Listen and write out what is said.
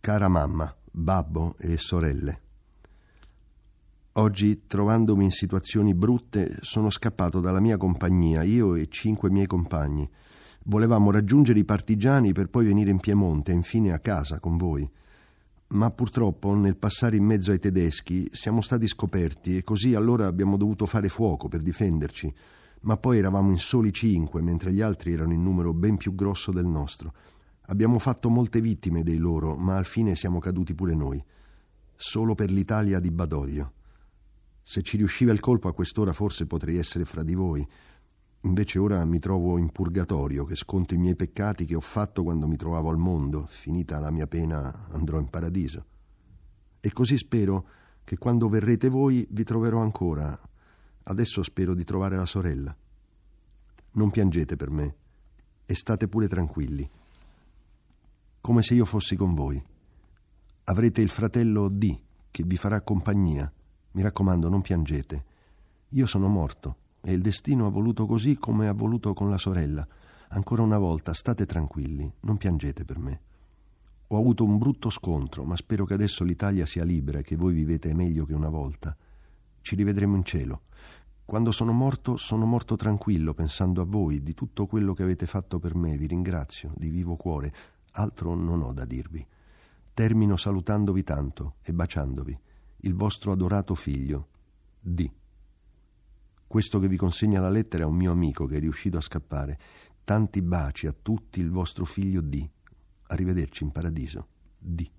Cara mamma, babbo e sorelle. Oggi, trovandomi in situazioni brutte, sono scappato dalla mia compagnia, io e cinque miei compagni. Volevamo raggiungere i partigiani per poi venire in Piemonte e infine a casa con voi. Ma purtroppo, nel passare in mezzo ai tedeschi, siamo stati scoperti e così allora abbiamo dovuto fare fuoco per difenderci. Ma poi eravamo in soli cinque, mentre gli altri erano in numero ben più grosso del nostro. Abbiamo fatto molte vittime dei loro, ma al fine siamo caduti pure noi. Solo per l'Italia di Badoglio. Se ci riusciva il colpo a quest'ora forse potrei essere fra di voi. Invece ora mi trovo in purgatorio, che sconto i miei peccati che ho fatto quando mi trovavo al mondo. Finita la mia pena andrò in paradiso. E così spero che quando verrete voi vi troverò ancora. Adesso spero di trovare la sorella. Non piangete per me e state pure tranquilli. Come se io fossi con voi. Avrete il fratello D che vi farà compagnia mi raccomando, non piangete. Io sono morto e il destino ha voluto così come ha voluto con la sorella. Ancora una volta, state tranquilli, non piangete per me. Ho avuto un brutto scontro, ma spero che adesso l'Italia sia libera e che voi vivete meglio che una volta. Ci rivedremo in cielo. Quando sono morto, sono morto tranquillo, pensando a voi, di tutto quello che avete fatto per me. Vi ringrazio, di vivo cuore. Altro non ho da dirvi. Termino salutandovi tanto e baciandovi il vostro adorato figlio, D. Questo che vi consegna la lettera è un mio amico che è riuscito a scappare. Tanti baci a tutti il vostro figlio D. Arrivederci in paradiso. D.